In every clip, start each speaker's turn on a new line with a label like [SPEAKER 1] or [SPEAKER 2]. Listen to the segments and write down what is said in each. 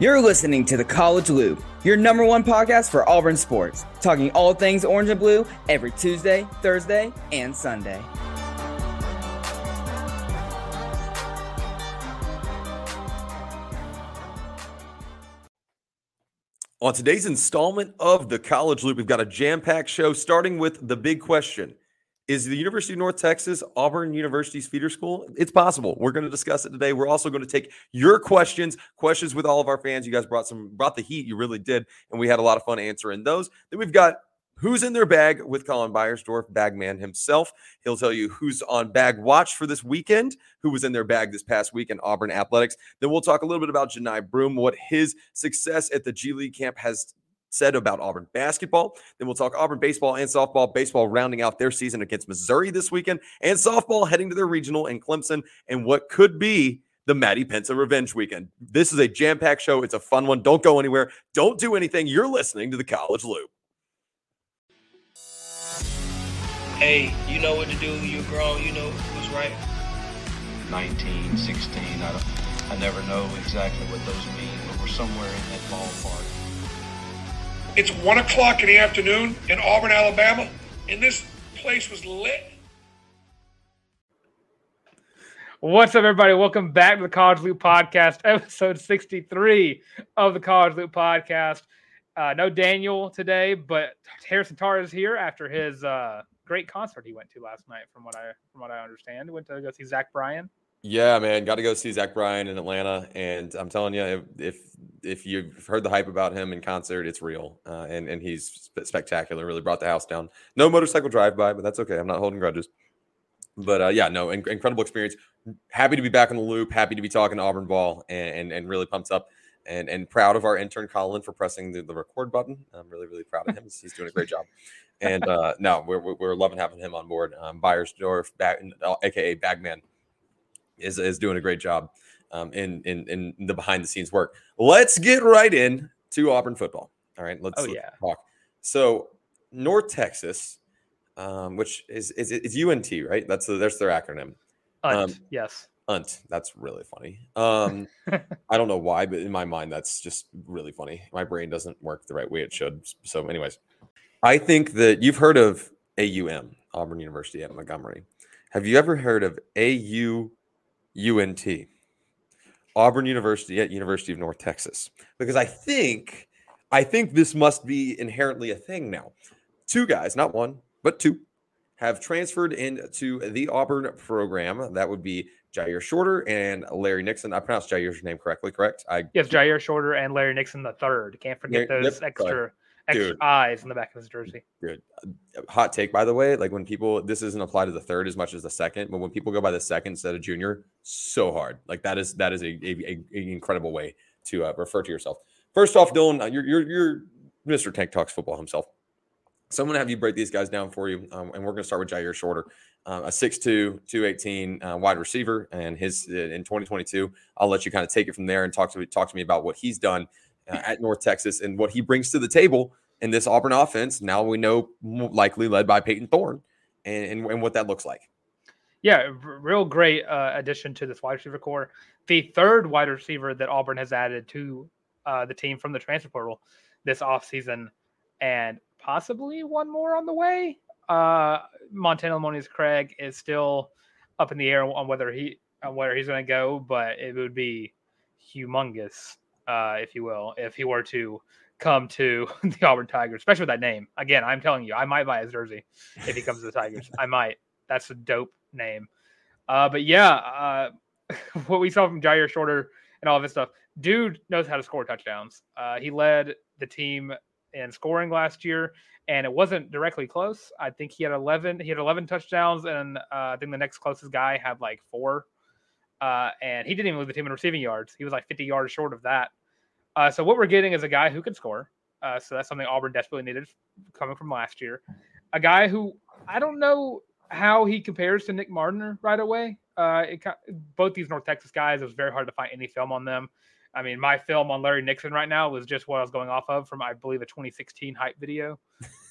[SPEAKER 1] You're listening to the College Loop, your number one podcast for Auburn sports, talking all things orange and blue every Tuesday, Thursday, and Sunday.
[SPEAKER 2] On today's installment of the College Loop, we've got a jam packed show starting with the big question Is the University of North Texas Auburn University's feeder school? It's possible. We're going to discuss it today. We're also going to take your questions, questions with all of our fans. You guys brought some, brought the heat. You really did. And we had a lot of fun answering those. Then we've got Who's in their bag with Colin Beiersdorf, bagman himself? He'll tell you who's on bag watch for this weekend, who was in their bag this past week in Auburn athletics. Then we'll talk a little bit about Johni Broome, what his success at the G League camp has said about Auburn basketball. Then we'll talk Auburn baseball and softball. Baseball rounding out their season against Missouri this weekend, and softball heading to their regional in Clemson, and what could be the Maddie Penta revenge weekend. This is a jam packed show. It's a fun one. Don't go anywhere. Don't do anything. You're listening to the College Loop.
[SPEAKER 3] hey, you know what to do. You're grown. You know what's right.
[SPEAKER 4] 19, 16. I, don't, I never know exactly what those mean, but we're somewhere in that ballpark.
[SPEAKER 5] It's 1 o'clock in the afternoon in Auburn, Alabama, and this place was lit.
[SPEAKER 6] What's up, everybody? Welcome back to the College Loop Podcast, episode 63 of the College Loop Podcast. Uh, no Daniel today, but Harrison Tarr is here after his uh, great concert he went to last night, from what I from what I understand. Went to go see Zach Bryan.
[SPEAKER 2] Yeah, man, got to go see Zach Bryan in Atlanta, and I'm telling you, if if, you've heard the hype about him in concert, it's real, uh, and and he's spectacular. Really brought the house down. No motorcycle drive by, but that's okay. I'm not holding grudges. But uh, yeah, no, inc- incredible experience. Happy to be back in the loop. Happy to be talking Auburn ball, and and, and really pumped up and and proud of our intern Colin for pressing the, the record button. I'm really really proud of him. He's doing a great job and uh, no, we're, we're loving having him on board. Um, Beiersdorf, back, aka Bagman, is is doing a great job um, in, in in the behind the scenes work. Let's get right in to Auburn football. All right, let's,
[SPEAKER 6] oh,
[SPEAKER 2] let's
[SPEAKER 6] yeah.
[SPEAKER 2] talk. So North Texas, um, which is, is it's UNT, right? That's the, that's their acronym.
[SPEAKER 6] UNT, um, yes.
[SPEAKER 2] UNT. That's really funny. Um, I don't know why, but in my mind, that's just really funny. My brain doesn't work the right way it should. So, anyways, I think that you've heard of AUM, Auburn University at Montgomery. Have you ever heard of AUUNT, Auburn University at University of North Texas? Because I think, I think this must be inherently a thing now. Two guys, not one, but two, have transferred into the Auburn program. That would be Jyaire Shorter and Larry Nixon. I pronounced Jyaire's name correctly, correct? I
[SPEAKER 6] yes, Jyaire Shorter and Larry Nixon the third. Can't forget those yep, extra. Sorry extra Dude. eyes in the back of his jersey.
[SPEAKER 2] Good. Hot take, by the way. Like when people, this doesn't apply to the third as much as the second, but when people go by the second instead of junior, so hard. Like that is that is a, a, a incredible way to uh, refer to yourself. First off, Dylan, uh, you're, you're you're Mr. Tank Talks football himself. So I'm going to have you break these guys down for you, um, and we're going to start with Jyaire Shorter, uh, a 6'2", 218 uh, wide receiver, and his uh, in 2022. I'll let you kind of take it from there and talk to talk to me about what he's done uh, at North Texas and what he brings to the table in this Auburn offense. Now we know likely led by Peyton Thorne and, and, and what that looks like.
[SPEAKER 6] Yeah, real great uh, addition to this wide receiver core. The third wide receiver that Auburn has added to uh, the team from the transfer portal this offseason, and possibly one more on the way. Uh, Montana Lemonious Craig is still up in the air on whether he on whether he's going to go, but it would be humongous, uh, if you will, if he were to come to the Auburn Tigers, especially with that name. Again, I'm telling you, I might buy his jersey if he comes to the Tigers. I might. That's a dope name. Uh, but yeah, uh, what we saw from Jyaire Shorter and all this stuff, dude knows how to score touchdowns. Uh, he led the team in scoring last year, and it wasn't directly close. I think he had 11. He had 11 touchdowns, and uh, I think the next closest guy had like four. uh, and he didn't even lead the team in receiving yards. He was like 50 yards short of that. Uh, so what we're getting is a guy who can score. Uh, so that's something Auburn desperately needed coming from last year. A guy who I don't know how he compares to Nick Mardner right away. Uh, it, both these North Texas guys, it was very hard to find any film on them. I mean, my film on Larry Nixon right now was just what I was going off of from, I believe, a 2016 hype video.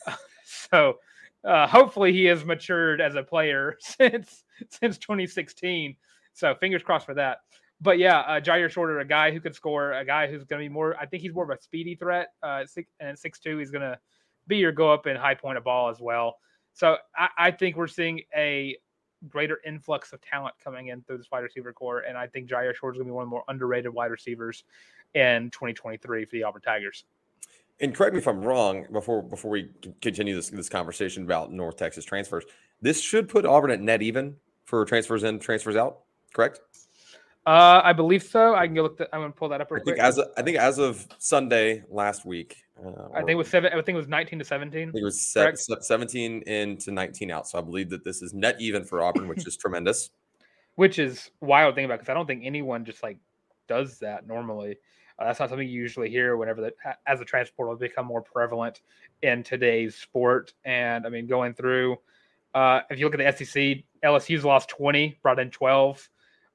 [SPEAKER 6] so uh, hopefully he has matured as a player since since 2016. So fingers crossed for that. But yeah, uh, Jyaire Shorter, a guy who can score, a guy who's going to be more. I think he's more of a speedy threat. Uh, six, and six two, he's going to be your go up and high point of ball as well. So I, I think we're seeing a greater influx of talent coming in through this wide receiver core, and I think Jyaire Shorter is going to be one of the more underrated wide receivers in 2023 for the Auburn Tigers.
[SPEAKER 2] And correct me if I'm wrong. Before before we continue this this conversation about North Texas transfers, this should put Auburn at net even for transfers in, transfers out. Correct?
[SPEAKER 6] Uh, I believe so. I can go look. The, I'm going to pull that up.
[SPEAKER 2] I think as of, I think as of Sunday last week.
[SPEAKER 6] Uh, I think it was seven. I think it was 19 to 17.
[SPEAKER 2] I think it was se- 17 in to 19 out. So I believe that this is net even for Auburn, which is tremendous.
[SPEAKER 6] Which is wild to think about because I don't think anyone just like does that normally. Uh, that's not something you usually hear whenever that as a transport will become more prevalent in today's sport. And I mean, going through, uh, if you look at the SEC, LSU's lost 20, brought in 12.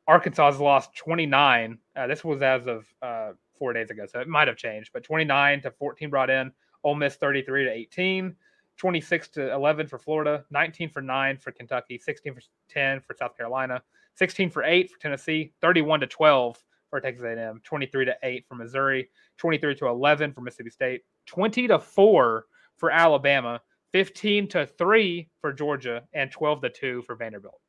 [SPEAKER 6] Arkansas has lost 29. Uh, this was as of uh, four days ago, so it might have changed, but 29 to 14 brought in. Ole Miss 33 to 18. 26 to 11 for Florida, 19 for 9 for Kentucky, 16 for 10 for South Carolina, 16 for 8 for Tennessee, 31 to 12 for Texas A&M, 23 to 8 for Missouri, 23 to 11 for Mississippi State, 20 to 4 for Alabama, 15 to 3 for Georgia, and 12 to 2 for Vanderbilt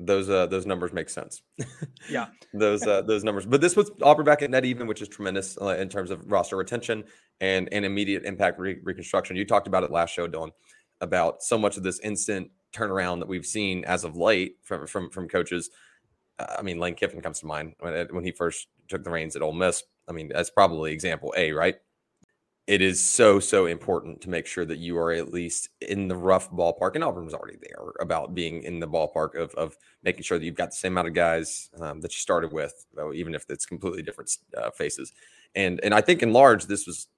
[SPEAKER 2] those uh those numbers make sense.
[SPEAKER 6] yeah,
[SPEAKER 2] those uh those numbers. But this was Auburn back at net even, which is tremendous uh, in terms of roster retention and and immediate impact re- reconstruction. You talked about it last show, Dylan, about so much of this instant turnaround that we've seen as of late from from from coaches. Uh, I mean, Lane Kiffin comes to mind when when he first took the reins at Ole Miss. I mean, that's probably example A, right? It is so so important to make sure that you are at least in the rough ballpark and Auburn's already there about being in the ballpark of, of making sure that you've got the same amount of guys um, that you started with even if it's completely different uh, faces. And and I think in large this was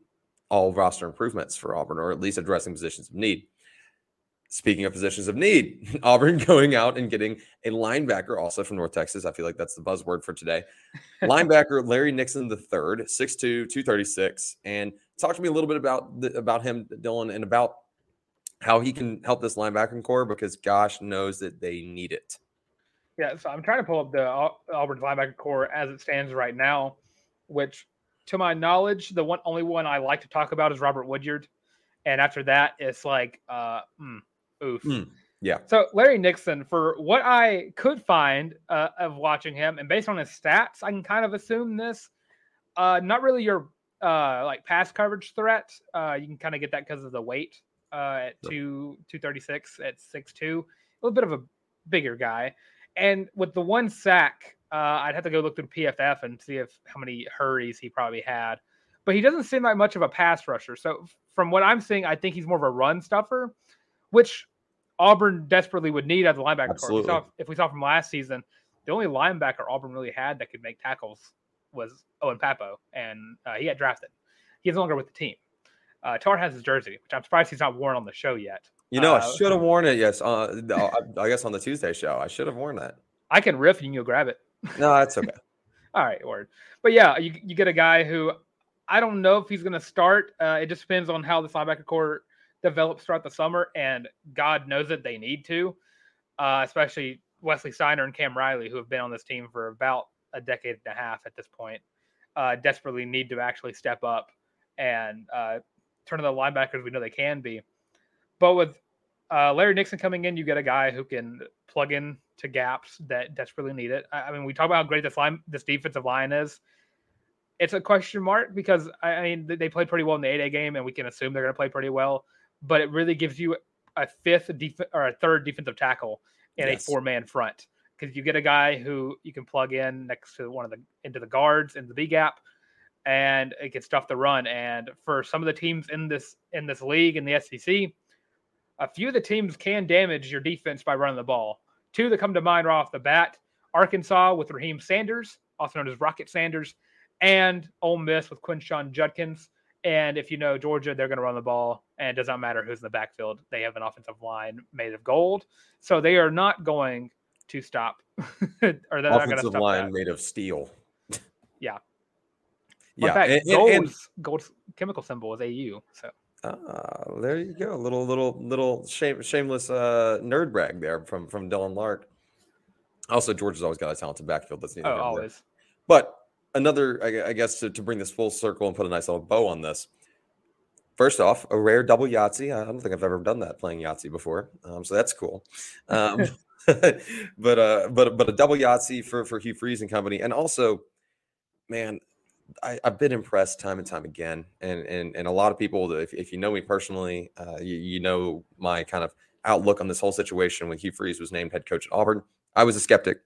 [SPEAKER 2] all roster improvements for Auburn or at least addressing positions of need. Speaking of positions of need Auburn going out and getting a linebacker also from North Texas I feel like that's the buzzword for today. Linebacker Larry Nixon the third 6'2 236 and talk to me a little bit about the, about him, Dylan, and about how he can help this linebacking core because gosh knows that they need it.
[SPEAKER 6] Yeah, so I'm trying to pull up the Auburn's linebacker core as it stands right now, which, to my knowledge, the one only one I like to talk about is Robert Woodyard, and after that, it's like, uh, mm, oof. Mm,
[SPEAKER 2] yeah.
[SPEAKER 6] So Larry Nixon, for what I could find uh, of watching him, and based on his stats, I can kind of assume this. Uh, not really your uh, like pass coverage threat. Uh, you can kind of get that because of the weight uh, at two two thirty six at six two, a little bit of a bigger guy. And with the one sack, uh, I'd have to go look through PFF and see if how many hurries he probably had. But he doesn't seem like much of a pass rusher. So from what I'm seeing, I think he's more of a run stuffer, which Auburn desperately would need as a linebacker. If we, saw, if we saw from last season, the only linebacker Auburn really had that could make tackles was Owen Pappoe, and uh, he got drafted. He's no longer with the team. Uh, Tarr has his jersey, which I'm surprised he's not worn on the show yet.
[SPEAKER 2] You know, uh, I should have worn it. Yes, uh, I guess on the Tuesday show, I should have worn that.
[SPEAKER 6] I can riff, and you grab it.
[SPEAKER 2] No, that's okay.
[SPEAKER 6] All right, word. But yeah, you, you get a guy who I don't know if he's going to start. Uh, it just depends on how the linebacker core develops throughout the summer, and God knows that they need to, uh, especially Wesley Steiner and Cam Riley, who have been on this team for about a decade and a half at this point, uh, desperately need to actually step up and uh, turn into the linebackers we know they can be. But with uh, Larry Nixon coming in, you get a guy who can plug in to gaps that desperately need it. I, I mean, we talk about how great this line, this defensive line is. It's a question mark because I mean they played pretty well in the A-Day game, and we can assume they're going to play pretty well. But it really gives you a fifth def- or a third defensive tackle in yes. a four man front because you get a guy who you can plug in next to one of the into the guards in the B gap, and it can stuff the run. And for some of the teams in this in this league in the SEC, a few of the teams can damage your defense by running the ball. Two that come to mind right off the bat Arkansas with Raheem Sanders, also known as Rocket Sanders, and Ole Miss with Quinshon Judkins. And if you know Georgia, they're going to run the ball, and it does not matter who's in the backfield. They have an offensive line made of gold, so they are not going to stop. or they're not to
[SPEAKER 2] Offensive
[SPEAKER 6] stop
[SPEAKER 2] line
[SPEAKER 6] that.
[SPEAKER 2] made of steel.
[SPEAKER 6] Yeah.
[SPEAKER 2] Yeah.
[SPEAKER 6] Fact,
[SPEAKER 2] and- and-
[SPEAKER 6] gold's,
[SPEAKER 2] and-
[SPEAKER 6] gold's chemical symbol is AU. So
[SPEAKER 2] Ah, there you go. A little, little, little shame, shameless uh, nerd brag there from from Dylan Larck. Also, Georgia's always got a talented backfield. That's
[SPEAKER 6] oh,
[SPEAKER 2] there.
[SPEAKER 6] always.
[SPEAKER 2] But another, I I guess, to, to bring this full circle and put a nice little bow on this. First off, a rare double Yahtzee. I don't think I've ever done that playing Yahtzee before, um, so that's cool. Um, but uh, but but a double Yahtzee for for Hugh Freeze and company, and also, man, I, I've been impressed time and time again, and and and a lot of people, if, if you know me personally, uh, you, you know my kind of outlook on this whole situation when Hugh Freeze was named head coach at Auburn. I was a skeptic.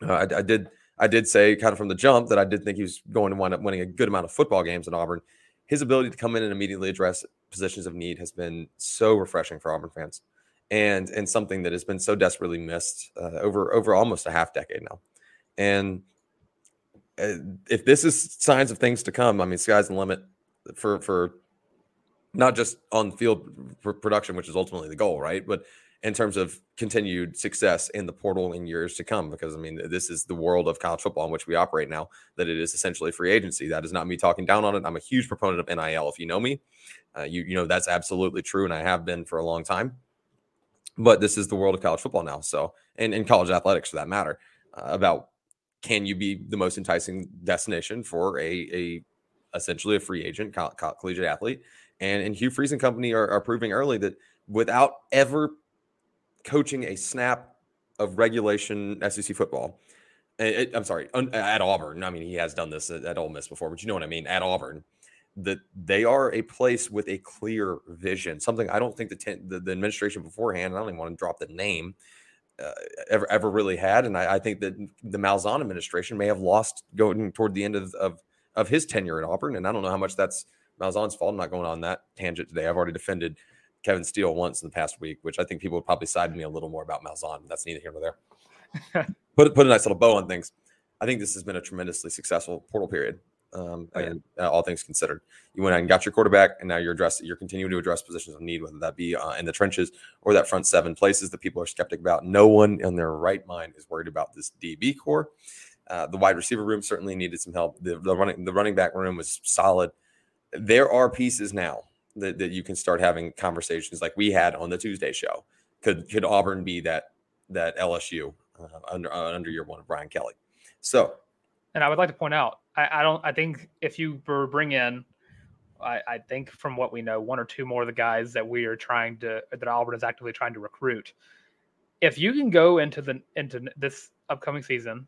[SPEAKER 2] Uh, I, I did I did say kind of from the jump that I did think he was going to wind up winning a good amount of football games at Auburn. His ability to come in and immediately address positions of need has been so refreshing for Auburn fans, and and something that has been so desperately missed uh, over over almost a half decade now. And uh, if this is signs of things to come, I mean, sky's the limit for for not just on field pr- production, which is ultimately the goal, right? But in terms of continued success in the portal in years to come, because I mean, this is the world of college football in which we operate now. That it is essentially free agency. That is not me talking down on it. I'm a huge proponent of NIL. If you know me, uh, you you know that's absolutely true, and I have been for a long time. But this is the world of college football now. So, and, and college athletics for that matter, uh, about can you be the most enticing destination for a, a essentially a free agent coll- coll- collegiate athlete? And, and Hugh Freeze and company are, are proving early that without ever coaching a snap of regulation SEC football, eh, I'm sorry, at Auburn. I mean, he has done this at, at Ole Miss before, but you know what I mean. At Auburn, that they are a place with a clear vision. Something I don't think the ten, the, the administration beforehand. I don't even want to drop the name uh, ever ever really had. And I, I think that the Malzahn administration may have lost going toward the end of, of of his tenure at Auburn. And I don't know how much that's Malzahn's fault. I'm not going on that tangent today. I've already defended Kevin Steele once in the past week, which I think people would probably side with me a little more about Malzahn. That's neither here nor there. put put a nice little bow on things. I think this has been a tremendously successful portal period. Um,
[SPEAKER 6] Oh,
[SPEAKER 2] and uh, all things considered, you went out and got your quarterback, and now you're addressing, you're continuing to address positions of need, whether that be uh, in the trenches or that front seven places that people are skeptic about. No one in their right mind is worried about this DB core. Uh, the wide receiver room certainly needed some help. The, the running the running back room was solid. There are pieces now that, that you can start having conversations like we had on the Tuesday show. Could could Auburn be that that LSU uh, under uh, under year one of Brian Kelly? So
[SPEAKER 6] And I would like to point out, I, I don't. I think if you were bring in, I, I think from what we know, one or two more of the guys that we are trying to that Auburn is actively trying to recruit. If you can go into the into this upcoming season,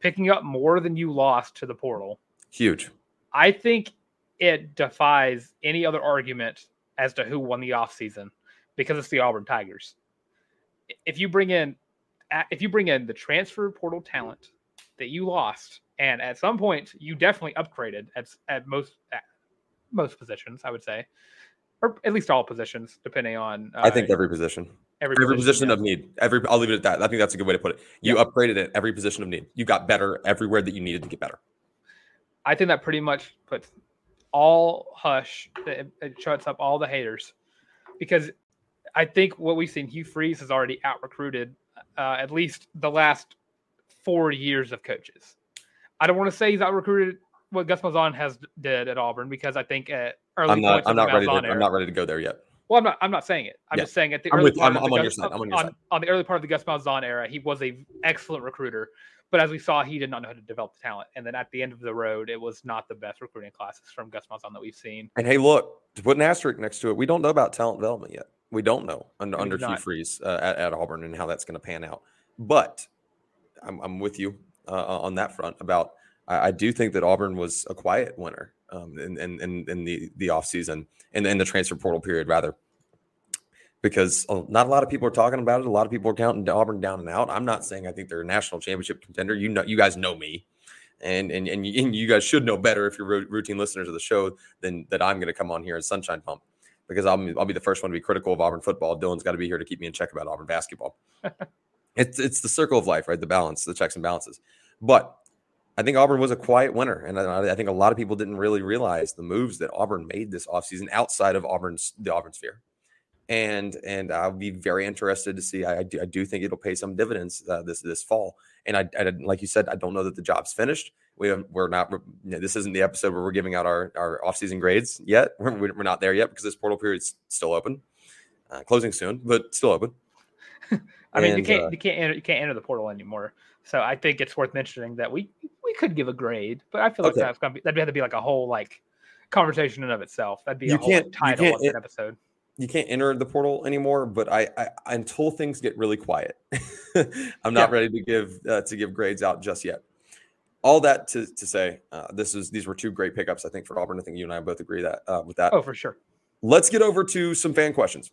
[SPEAKER 6] picking up more than you lost to the portal,
[SPEAKER 2] huge.
[SPEAKER 6] I think it defies any other argument as to who won the offseason because it's the Auburn Tigers. If you bring in if you bring in the transfer portal talent that you lost, and at some point you definitely upgraded at at most at most positions, I would say, or at least all positions, depending on. Uh,
[SPEAKER 2] I think every position,
[SPEAKER 6] every,
[SPEAKER 2] every position
[SPEAKER 6] yeah.
[SPEAKER 2] of need. Every I'll leave it at that. I think that's a good way to put it. You upgraded at every position of need. You got better everywhere that you needed to get better.
[SPEAKER 6] I think that pretty much puts all hush. It, it shuts up all the haters because I think what we've seen, Hugh Freeze has already out recruited uh, at least the last four years of coaches. I don't want to say he's out recruited what Gus Malzahn has did at Auburn because I think at early
[SPEAKER 2] I'm not.
[SPEAKER 6] points
[SPEAKER 2] I'm not ready. To, I'm not ready to go there yet.
[SPEAKER 6] well, I'm not. I'm not saying it. I'm
[SPEAKER 2] Yeah.
[SPEAKER 6] just saying at the
[SPEAKER 2] I'm
[SPEAKER 6] early
[SPEAKER 2] with-
[SPEAKER 6] part
[SPEAKER 2] I'm-
[SPEAKER 6] of the Gus-
[SPEAKER 2] your side. I'm on your
[SPEAKER 6] on,
[SPEAKER 2] side.
[SPEAKER 6] on the early part of the Gus Malzahn era, he was a excellent recruiter, but as we saw, he did not know how to develop the talent. And then at the end of the road, it was not the best recruiting classes from Gus Malzahn that we've seen.
[SPEAKER 2] And hey, look, to put an asterisk next to it, we don't know about talent development yet. We don't know under, under Hugh. Freeze uh, at, at Auburn and how that's going to pan out. But I'm, I'm with you uh, on that front about I, I do think that Auburn was a quiet winner um, in, in, in, in the, the offseason and in the transfer portal period, rather. Because uh, not a lot of people are talking about it. A lot of people are counting Auburn down and out. I'm not saying I think they're a national championship contender. You know, you guys know me and and and you, and you guys should know better if you're ro- routine listeners of the show than that I'm going to come on here and sunshine pump because I'll I'll be the first one to be critical of Auburn football. Dylan's got to be here to keep me in check about Auburn basketball. It's it's the circle of life, right? The balance, the checks and balances. But I think Auburn was a quiet winner, and I, I think a lot of people didn't really realize the moves that Auburn made this offseason outside of Auburn's the Auburn sphere. And and I'll be very interested to see. I, I do, I do think it'll pay some dividends uh, this this fall. And I, I like you said, I don't know that the job's finished. We have, we're not. You know, this isn't the episode where we're giving out our our offseason grades yet. We're, we're not there yet because this portal period's still open, uh, closing soon, but still open.
[SPEAKER 6] I mean, and, you can't uh, you can't enter, you can't enter the portal anymore. So I think it's worth mentioning that we we could give a grade, but I feel like okay. that's gonna be that'd have to be like a whole like conversation in of itself. That'd be you a whole title of an episode.
[SPEAKER 2] You can't enter the portal anymore, but I, I until things get really quiet, I'm not yeah. ready to give uh, to give grades out just yet. All that to, to say, uh, this is these were two great pickups. I think for Auburn. I think you and I both agree that uh, with that.
[SPEAKER 6] Oh, for sure.
[SPEAKER 2] Let's get over to some fan questions.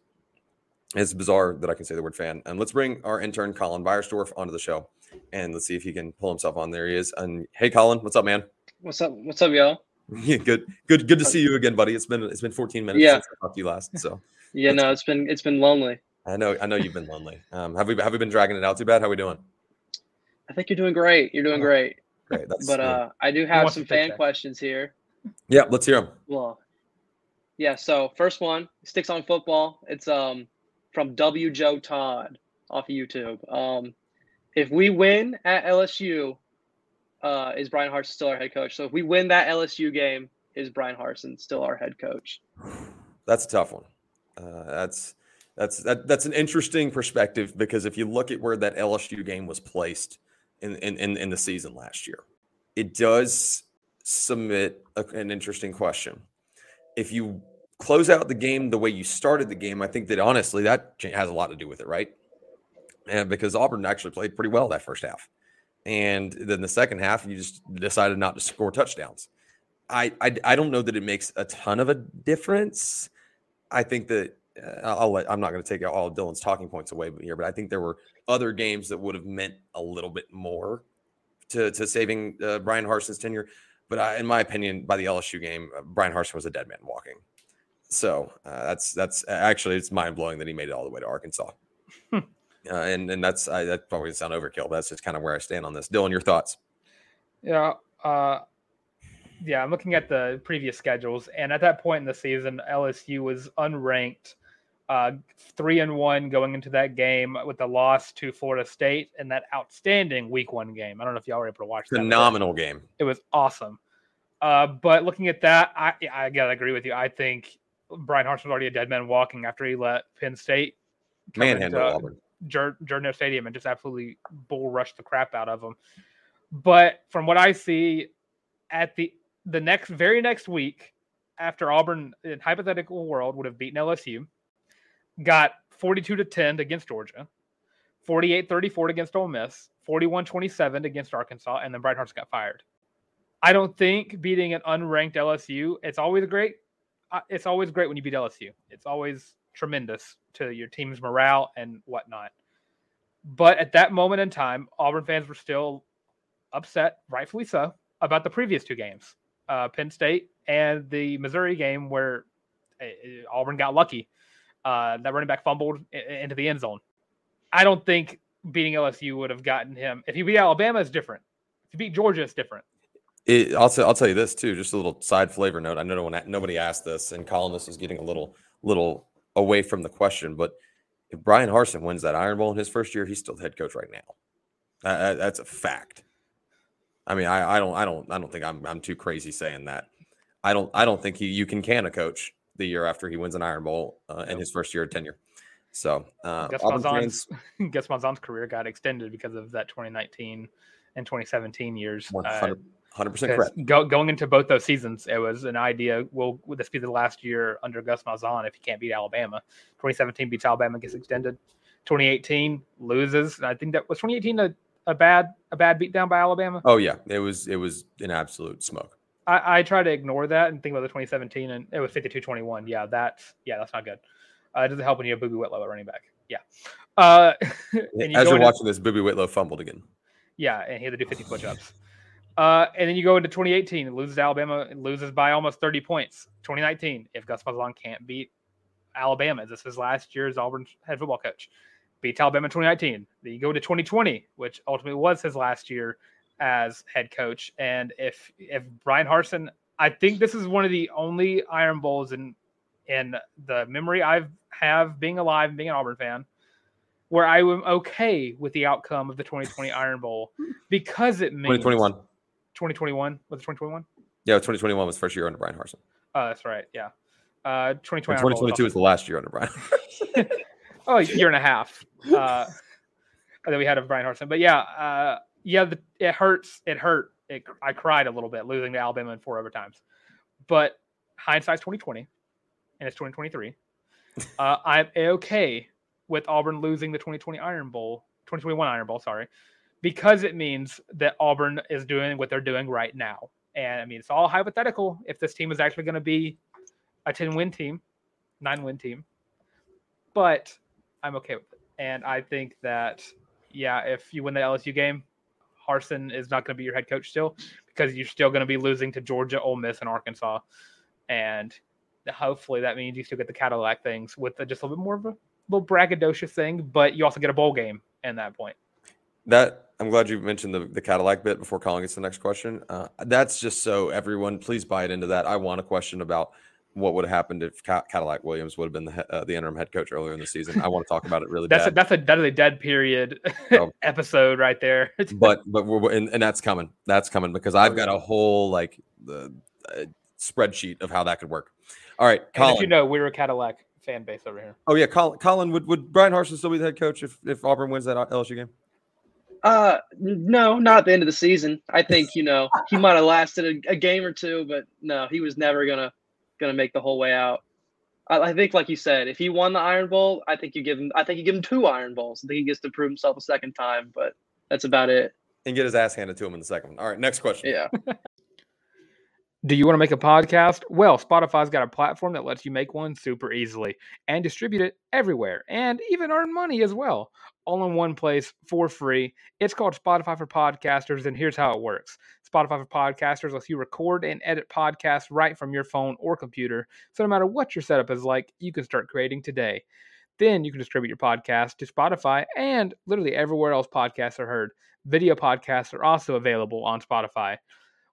[SPEAKER 2] It's bizarre that I can say the word fan. And let's bring our intern Colin Beiersdorf onto the show and let's see if he can pull himself on. There he is. And hey, Colin, what's up, man?
[SPEAKER 7] What's up? What's up, y'all?
[SPEAKER 2] Yeah, good, good, good to see you again, buddy. It's been it's been 14 minutes yeah. since I talked to you last. So
[SPEAKER 7] yeah, no, it's been it's been lonely.
[SPEAKER 2] I know, I know you've been lonely. Um, have we have we been dragging it out too bad? How are we doing?
[SPEAKER 7] I think you're doing great. You're doing oh, great. Great. That's but uh, I do have some fan questions here.
[SPEAKER 2] Yeah, let's hear them.
[SPEAKER 7] Well, yeah. So first one sticks on football. It's um from W Joe Todd off of YouTube. Um, if we win at LSU, uh, is Bryan Harsin still our head coach? So if we win that LSU game, is Bryan Harsin still our head coach?
[SPEAKER 2] That's a tough one. Uh, that's that's that, that's an interesting perspective because if you look at where that LSU game was placed in in, in, in the season last year, it does submit a, an interesting question. If you close out the game the way you started the game, I think that honestly that has a lot to do with it, right? and because Auburn actually played pretty well that first half. And then the second half, you just decided not to score touchdowns. I, I, I don't know that it makes a ton of a difference. I think that uh, I'll let, I'm not going to take all Dylan's talking points away here, but I think there were other games that would have meant a little bit more to, to saving uh, Bryan Harsin's tenure. But I, in my opinion, by the LSU game, uh, Bryan Harsin was a dead man walking. So uh, that's that's actually it's mind blowing that he made it all the way to Arkansas. Hmm. Uh, and and that's I, that probably sound overkill. But that's just kind of where I stand on this. Dylan, your thoughts?
[SPEAKER 6] Yeah, uh, yeah. I'm looking at the previous schedules, and at that point in the season, LSU was unranked, uh, three and one going into that game with a loss to Florida State and that outstanding Week One game. I don't know if y'all were able to watch
[SPEAKER 2] that. Phenomenal game.
[SPEAKER 6] It was awesome. Uh, but looking at that, I I gotta agree with you. I think Bryan Harsin was already a dead man walking after he let Penn State
[SPEAKER 2] manhandle uh, Auburn.
[SPEAKER 6] Jordan Stadium and just absolutely bull rushed the crap out of them. But from what I see, at the the next very next week, after Auburn in hypothetical world would have beaten LSU, got 42 to 10 against Georgia, 48-34 against Ole Miss, 41-27 against Arkansas, and then Bryan Harsin got fired. I don't think beating an unranked LSU, it's always great. It's always great when you beat LSU. It's always tremendous to your team's morale and whatnot. But at that moment in time, Auburn fans were still upset, rightfully so, about the previous two games, uh, Penn State and the Missouri game where uh, Auburn got lucky. Uh, that running back fumbled into the end zone. I don't think beating LSU would have gotten him. If you beat Alabama, is different. If he beat Georgia, it's different.
[SPEAKER 2] It, I'll, t- I'll tell you this too, just a little side flavor note. I know no one, nobody asked this, and Colin, this is getting a little little away from the question, but if Bryan Harsin wins that Iron Bowl in his first year, he's still the head coach right now. Uh, that's a fact. I mean, I, I, don't, I don't, I don't think I'm, I'm too crazy saying that. I don't, I don't think he, you can can a coach the year after he wins an Iron Bowl uh, in his first year of tenure. So, uh,
[SPEAKER 6] Malzahn's, Gus Malzahn's career got extended because of that 2019 and 2017 years. 100,
[SPEAKER 2] Hundred percent correct.
[SPEAKER 6] Go, going into both those seasons, it was an idea. Will, will this be the last year under Gus Malzahn if he can't beat Alabama? 2017 beats Alabama, gets extended. 2018 loses. I think that was 2018 a, a bad a bad beatdown by Alabama.
[SPEAKER 2] Oh yeah, it was it was an absolute smoke.
[SPEAKER 6] I, I try to ignore that and think about the 2017 and it was 52-21. Yeah, that's yeah, that's not good. Uh, it doesn't help when you have Boobee Whitlow at running back. Yeah. Uh,
[SPEAKER 2] you As you're watching this, Boobee Whitlow fumbled again.
[SPEAKER 6] Yeah, and he had to do 50 push-ups. Uh, and then you go into 2018, loses Alabama, loses by almost 30 points. 2019, if Gus Malzahn can't beat Alabama, this is last year's Auburn head football coach. beats Alabama in 2019. Then you go to 2020, which ultimately was his last year as head coach. And if if Bryan Harsin, I think this is one of the only Iron Bowls in in the memory I've have being alive, and being an Auburn fan, where I am okay with the outcome of the 2020 Iron Bowl because it means
[SPEAKER 2] 2021.
[SPEAKER 6] 2021 was it 2021?
[SPEAKER 2] Yeah, 2021 was first year under Bryan Harsin.
[SPEAKER 6] Oh, that's right. Yeah. Uh, 2020
[SPEAKER 2] And 2022 is the last year under Bryan.
[SPEAKER 6] oh, a year and a half. Uh, that we had of Bryan Harsin. But yeah, uh, yeah, the, it hurts. It hurt. It, I cried a little bit losing to Alabama in four overtimes. But hindsight's 2020, and it's 2023. Uh, I'm a okay with Auburn losing the 2020 Iron Bowl, 2021 Iron Bowl, sorry, because it means that Auburn is doing what they're doing right now. And I mean, it's all hypothetical. If this team is actually going to be a 10 win team, nine win team, but I'm okay with it. And I think that, yeah, if you win the LSU game, Harsin is not going to be your head coach still because you're still going to be losing to Georgia, Ole Miss, and Arkansas. And hopefully that means you still get the Cadillac things with just a little bit more of a little braggadocious thing, but you also get a bowl game in that point.
[SPEAKER 2] That I'm glad you mentioned the, the Cadillac bit before calling us the next question. Uh, that's just so everyone, please buy it into that. I want a question about what would have happened if Cadillac Williams would have been the, uh, the interim head coach earlier in the season. I want to talk about it really.
[SPEAKER 6] that's
[SPEAKER 2] bad.
[SPEAKER 6] a, that's a that is a dead period oh. episode right there.
[SPEAKER 2] but but we're and, and, that's coming. That's coming because I've got a whole like the uh, spreadsheet of how that could work. All right,
[SPEAKER 6] Colin. you know, we're a Cadillac fan base over here.
[SPEAKER 2] Oh yeah, Colin. Colin would would Bryan Harsin still be the head coach if if Auburn wins that LSU game?
[SPEAKER 7] Uh, no, not at the end of the season. I think you know he might have lasted a, a, game or two, but no, he was never gonna gonna make the whole way out. I, I, think, like you said, if he won the Iron Bowl, I think you give him. I think you give him two Iron Bowls. I think he gets to prove himself a second time, but that's about it.
[SPEAKER 2] And get his ass handed to him in the second one. All right, next question.
[SPEAKER 7] Yeah.
[SPEAKER 6] Do you want to make a podcast? Well, Spotify's got a platform that lets you make one super easily and distribute it everywhere and even earn money as well, all in one place for free. It's called Spotify for Podcasters, and here's how it works Spotify for Podcasters lets you record and edit podcasts right from your phone or computer. So no matter what your setup is like, you can start creating today. Then you can distribute your podcast to Spotify and literally everywhere else podcasts are heard. Video podcasts are also available on Spotify.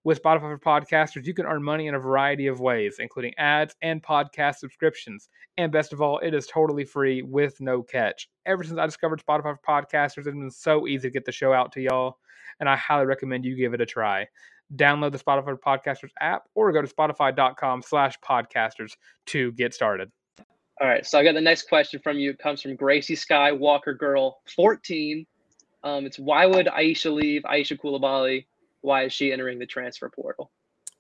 [SPEAKER 6] With Spotify for Podcasters, you can earn money in a variety of ways, including ads and podcast subscriptions. And best of all, it is totally free with no catch. Ever since I discovered Spotify for Podcasters, it's been so easy to get the show out to y'all, and I highly recommend you give it a try. Download the Spotify for Podcasters app or go to spotify.com slash podcasters to get started.
[SPEAKER 7] All right, so I got the next question from you. It comes from Gracie Skywalker Girl 14. Um, it's why would Aicha leave Aicha Coulibaly why is she entering the transfer portal?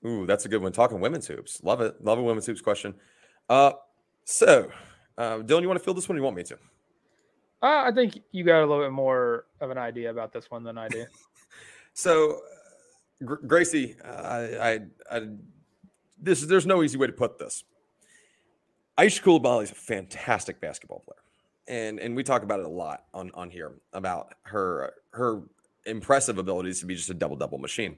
[SPEAKER 2] Ooh, that's a good one. Talking women's hoops. Love it. Love a women's hoops question. Uh, so, uh, Dylan, you want to fill this one? Or you want me to?
[SPEAKER 6] Uh, I think you got a little bit more of an idea about this one than I do.
[SPEAKER 2] so, Gr- Gracie, uh, I, I, I, this there's no easy way to put this. Aicha Coulibaly is a fantastic basketball player, and and we talk about it a lot on on here about her her impressive abilities to be just a double double machine.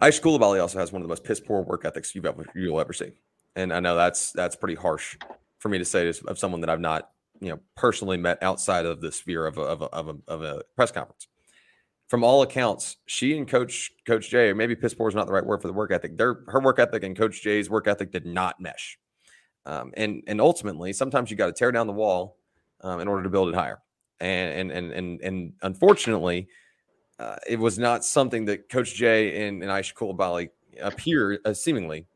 [SPEAKER 2] Aicha Coulibaly also has one of the most piss poor work ethics you've ever you'll ever see, and I know that's that's pretty harsh for me to say of someone that I've not you know personally met outside of the sphere of a, of a, of a, of a press conference. From all accounts, she and Coach Coach Jay, or maybe piss poor is not the right word for the work ethic. Their her work ethic and Coach Jay's work ethic did not mesh, um, and and ultimately, sometimes you got to tear down the wall um, in order to build it higher and and and and, unfortunately, uh, it was not something that Coach Jay and, and Aicha Coulibaly appear uh, seemingly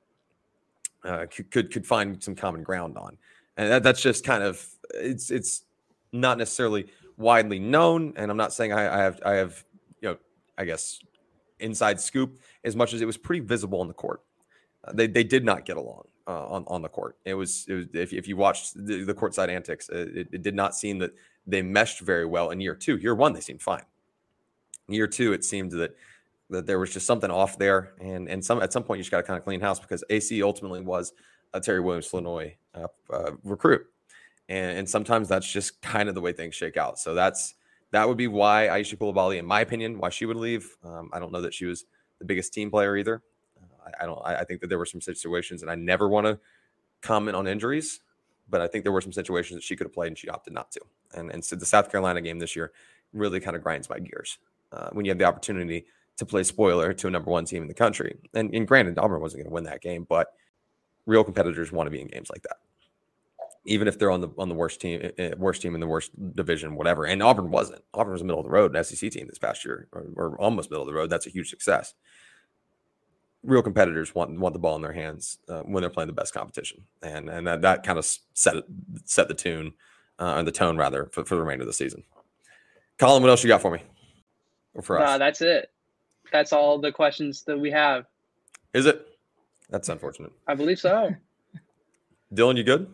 [SPEAKER 2] uh, could, could could find some common ground on, and that, that's just kind of it's it's not necessarily widely known, and I'm not saying I, I have I have you know I guess inside scoop as much as it was pretty visible on the court. Uh, they they did not get along. Uh, on on the court. It was, it was if, if you watched the, the courtside antics, it, it, did not seem that they meshed very well in year two. Year one, they seemed fine. Year two, it seemed that that there was just something off there, and and some at some point you just got to kind of clean house because AC ultimately was a Terri Williams Flournoy uh, uh, recruit, and and sometimes that's just kind of the way things shake out. So that's that would be why Aicha Coulibaly, in my opinion, why she would leave. Um, I don't know that she was the biggest team player either. I, I, don't. I, I think that there were some situations, and I never want to comment on injuries but I think there were some situations that she could have played and she opted not to. And and so the South Carolina game this year really kind of grinds my gears uh, when you have the opportunity to play spoiler to a number one team in the country. And, and granted, Auburn wasn't going to win that game, but real competitors want to be in games like that, even if they're on the on the worst team, eh, eh, worst team in the worst division, whatever. And Auburn wasn't. Auburn was middle of the road, an SEC team this past year, or, or almost middle of the road. That's a huge success. Real competitors want want the ball in their hands uh, when they're playing the best competition, and and that, that kind of set set the tune uh, the tone rather for, for the remainder of the season. Colin, what else you got for me?
[SPEAKER 7] Or for us? that's it. That's all the questions that we have.
[SPEAKER 2] Is it? That's unfortunate.
[SPEAKER 7] I believe so.
[SPEAKER 2] Dylan, you good?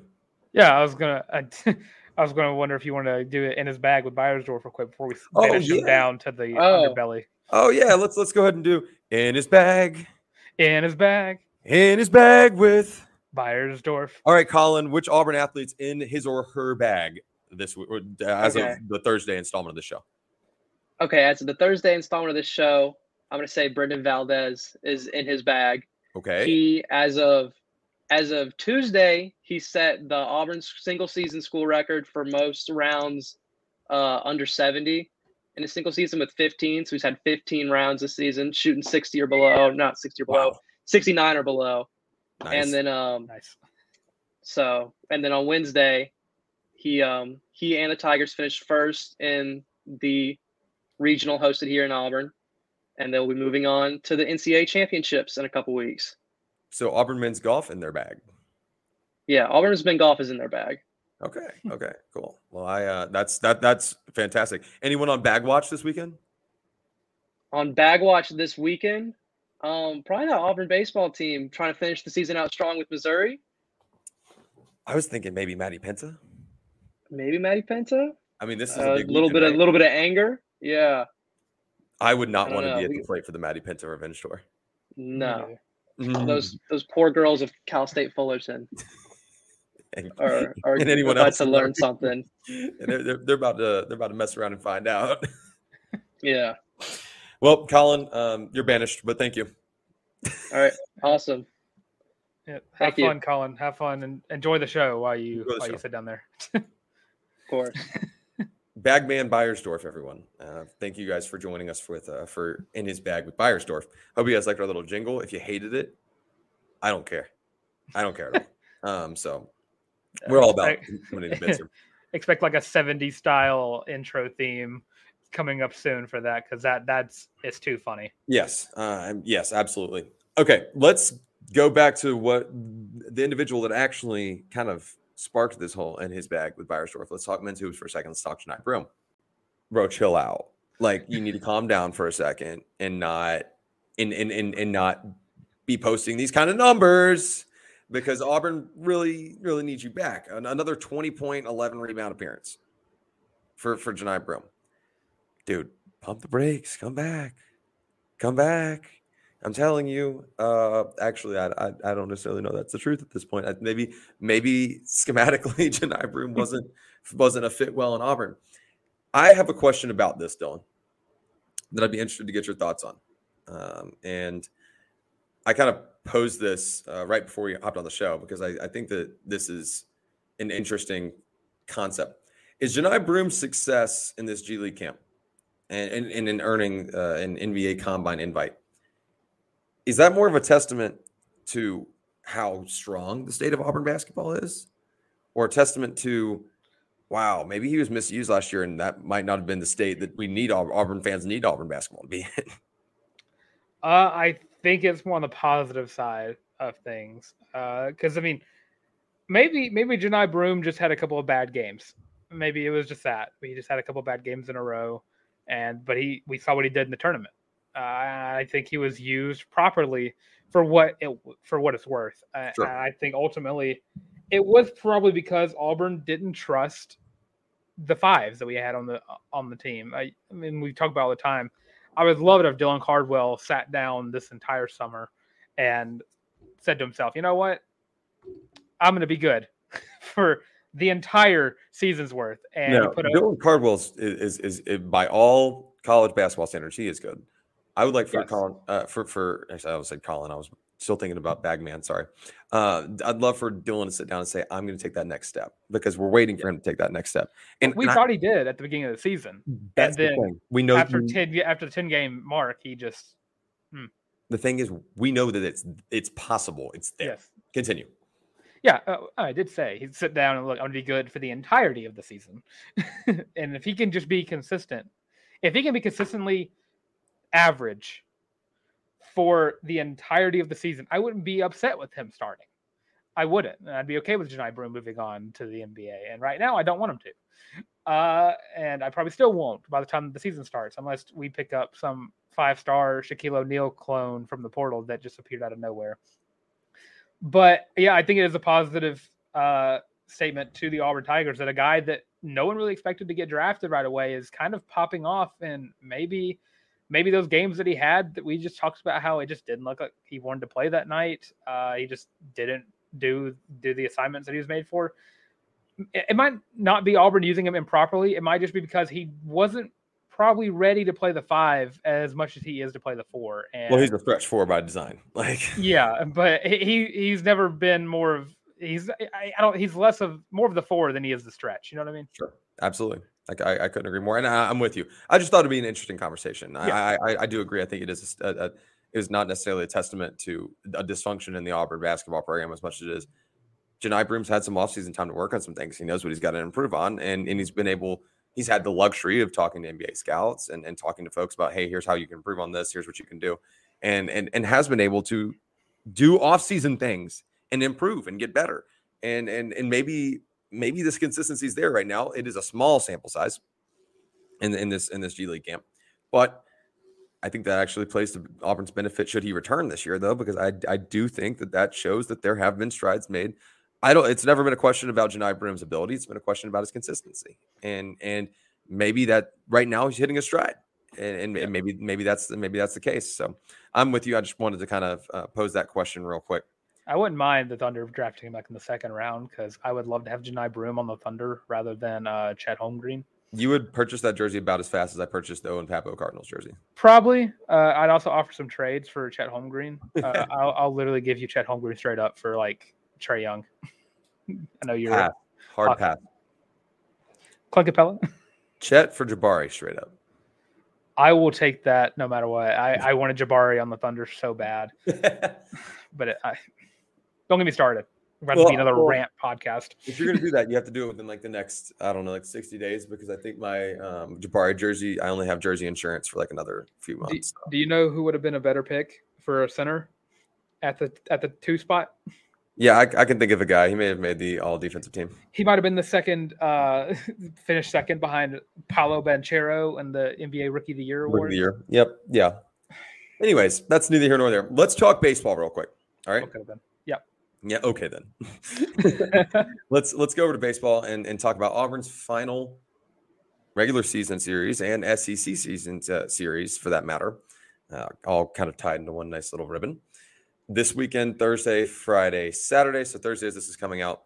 [SPEAKER 6] Yeah, I was gonna. I, I was gonna wonder if you wanted to do it in his bag with Beiersdorf real quick before we oh, finish yeah. him down to the oh. underbelly.
[SPEAKER 2] Oh yeah, let's let's go ahead and do in his bag.
[SPEAKER 6] In his bag.
[SPEAKER 2] In his bag with
[SPEAKER 6] Beiersdorf.
[SPEAKER 2] All right, Colin. Which Auburn athletes in his or her bag this week, as okay. of the Thursday installment of the show?
[SPEAKER 7] Okay, as of the Thursday installment of this show, I'm going to say Brendan Valdes is in his bag.
[SPEAKER 2] Okay.
[SPEAKER 7] He, as of as of Tuesday, he set the Auburn single season school record for most rounds uh, under 70 in a single season with 15. So he's had 15 rounds this season, shooting 60 or below, not 60 or below, wow. 69 or below. Nice. And then um nice. So and then on Wednesday, he um he and the Tigers finished first in the regional hosted here in Auburn and they'll be moving on to the NCAA championships in a couple weeks.
[SPEAKER 2] So Auburn men's golf in their bag.
[SPEAKER 7] Yeah, Auburn's men's golf is in their bag.
[SPEAKER 2] Okay. Okay. Cool. Well, I uh, that's that that's fantastic. Anyone on bag watch this weekend?
[SPEAKER 7] On bag watch this weekend, um, probably the Auburn baseball team trying to finish the season out strong with Missouri.
[SPEAKER 2] I was thinking maybe Maddie Penta.
[SPEAKER 7] Maybe Maddie Penta.
[SPEAKER 2] I mean, this is a
[SPEAKER 7] uh, little bit, a little bit of anger. Yeah.
[SPEAKER 2] I would not want to be at the plate for the Maddie Penta revenge tour.
[SPEAKER 7] No, mm. those those poor girls of Cal State Fullerton and, are, are and anyone else to learn something.
[SPEAKER 2] and they're, they're, they're about to they're about to mess around and find out.
[SPEAKER 7] yeah.
[SPEAKER 2] Well, Colin, um, you're banished, but thank you.
[SPEAKER 7] All right, awesome.
[SPEAKER 6] Yeah, have thank fun, you. Colin. Have fun and enjoy the show while you while show. you sit down there.
[SPEAKER 7] of course.
[SPEAKER 2] Bagman Beiersdorf, everyone. Uh, thank you guys for joining us with uh, for in his bag with Beiersdorf. Hope you guys liked our little jingle. If you hated it, I don't care. I don't care at all. Um, so we're all about
[SPEAKER 6] Expect like a 70s style intro theme coming up soon for that because that that's it's too funny.
[SPEAKER 2] Yes, uh, yes, absolutely. Okay, let's go back to what the individual that actually kind of sparked this hole in his bag with Beiersdorf. Let's talk men's hoops for a second. Let's talk Johni Broome. Bro, chill out. Like you need to calm down for a second and not and and and, and not be posting these kind of numbers because Auburn really, really needs you back. Another 20 point, 11 rebound appearance for, for Johni Broome. Dude, pump the brakes. Come back. Come back. I'm telling you, uh, actually, I, I, I don't necessarily know that's the truth at this point. I, maybe maybe schematically, Johni Broome wasn't wasn't a fit well in Auburn. I have a question about this, Dylan, that I'd be interested to get your thoughts on. Um, and I kind of posed this uh, right before we hopped on the show because I, I, think that this is an interesting concept. Is Johni Broome's success in this G League camp and, and, and in earning uh, an NBA Combine invite is that more of a testament to how strong the state of Auburn basketball is, or a testament to, wow, maybe he was misused last year, and that might not have been the state that we need Auburn fans need Auburn basketball to be in?
[SPEAKER 6] Uh, I think it's more on the positive side of things, because uh, I mean, maybe maybe Johni Broome just had a couple of bad games. Maybe it was just that he just had a couple of bad games in a row, and but he we saw what he did in the tournament. Uh, I think he was used properly for what it for what it's worth. Sure. I think ultimately it was probably because Auburn didn't trust the fives that we had on the on the team. I, I mean, we talk about all the time. I would love it if Dylan Cardwell sat down this entire summer and said to himself, "You know what? I'm going to be good for the entire season's worth." And
[SPEAKER 2] no, Dylan Cardwell is, is, is, is by all college basketball standards, he is good. I would like for yes. Colin, uh, for for actually, I always said Colin. I was still thinking about Bagman. Sorry. Uh, I'd love for Dylan to sit down and say, "I'm going to take that next step," because we're waiting for him to take that next step.
[SPEAKER 6] And we and thought I, he did at the beginning of the season.
[SPEAKER 2] That's and then the thing. We know
[SPEAKER 6] after you, ten after the ten game mark, he just.
[SPEAKER 2] Hmm. The thing is, we know that it's it's possible. It's there. Yes. Continue.
[SPEAKER 6] Yeah, uh, I did say he'd sit down and look. I'm going to be good for the entirety of the season, and if he can just be consistent, if he can be consistently average for the entirety of the season, I wouldn't be upset with him starting. I wouldn't. I'd be okay with Johni Broome moving on to the NBA. And right now, I don't want him to. Uh, and I probably still won't by the time the season starts, unless we pick up some five star Shaquille O'Neal clone from the portal that just appeared out of nowhere. But yeah, I think it is a positive uh, statement to the Auburn Tigers that a guy that no one really expected to get drafted right away is kind of popping off and maybe maybe those games that he had that we just talked about how it just didn't look like he wanted to play that night. Uh, he just didn't do do the assignments that he was made for. It, it might not be Auburn using him improperly. It might just be because he wasn't probably ready to play the five as much as he is to play the four. And
[SPEAKER 2] well, he's a stretch four by design. Like
[SPEAKER 6] yeah, but he he's never been more of he's I, I, don't he's less of more of the four than he is the stretch. You know what I mean?
[SPEAKER 2] Sure, absolutely. Like I, I couldn't agree more, and I, am with you. I just thought it'd be an interesting conversation. Yeah. I, I, I do agree. I think it is a, a, it is not necessarily a testament to a dysfunction in the Auburn basketball program as much as it is. Johni Broome's had some offseason time to work on some things. He knows what he's got to improve on, and and he's been able. He's had the luxury of talking to NBA scouts and, and talking to folks about, hey, here's how you can improve on this. Here's what you can do, and and and has been able to do offseason things and improve and get better. And and and maybe maybe this consistency is there right now. It is a small sample size in, in this in this G League camp, but I think that actually plays to Auburn's benefit should he return this year, though, because I I do think that that shows that there have been strides made. I don't. It's never been a question about Johni Broome's ability. It's been a question about his consistency, and and maybe that right now he's hitting a stride, and, and, yeah. and maybe maybe that's maybe that's the case. So I'm with you. I just wanted to kind of uh, pose that question real quick.
[SPEAKER 6] I wouldn't mind the Thunder drafting him back in the second round because I would love to have Johni Broome on the Thunder rather than uh, Chet Holmgren.
[SPEAKER 2] You would purchase that jersey about as fast as I purchased the Owen Pappoe Cardinals jersey.
[SPEAKER 6] Probably. Uh, I'd also offer some trades for Chet Holmgren. Uh, I'll, I'll, literally give you Chet Holmgren straight up for like Trae Young. I know you're
[SPEAKER 2] pass. hard pass.
[SPEAKER 6] Clint Capela.
[SPEAKER 2] Chet for Jabari straight up.
[SPEAKER 6] I will take that no matter what. I, I wanted Jabari on the Thunder so bad, but it, I, don't get me started. We're about well, to be another well, rant podcast.
[SPEAKER 2] If you're going to do that, you have to do it within like the next, I don't know, like 60 days because I think my um, Jabari jersey, I only have jersey insurance for like another few months.
[SPEAKER 6] Do, so. do you know who would have been a better pick for a center at the at the two spot?
[SPEAKER 2] Yeah, I, I, can think of a guy. He may have made the all defensive team.
[SPEAKER 6] He might have been the second, uh, finished second behind Paolo Banchero and the NBA Rookie of the Year award.
[SPEAKER 2] Rookie of the year. Yep. Yeah. Anyways, that's neither here nor there. Let's talk baseball real quick. All right.
[SPEAKER 6] Okay, then. Yep.
[SPEAKER 2] Yeah. Okay then. let's let's go over to baseball and, and talk about Auburn's final regular season series and SEC season uh, series for that matter, uh, all kind of tied into one nice little ribbon. This weekend, Thursday, Friday, Saturday. So Thursday, as this is coming out,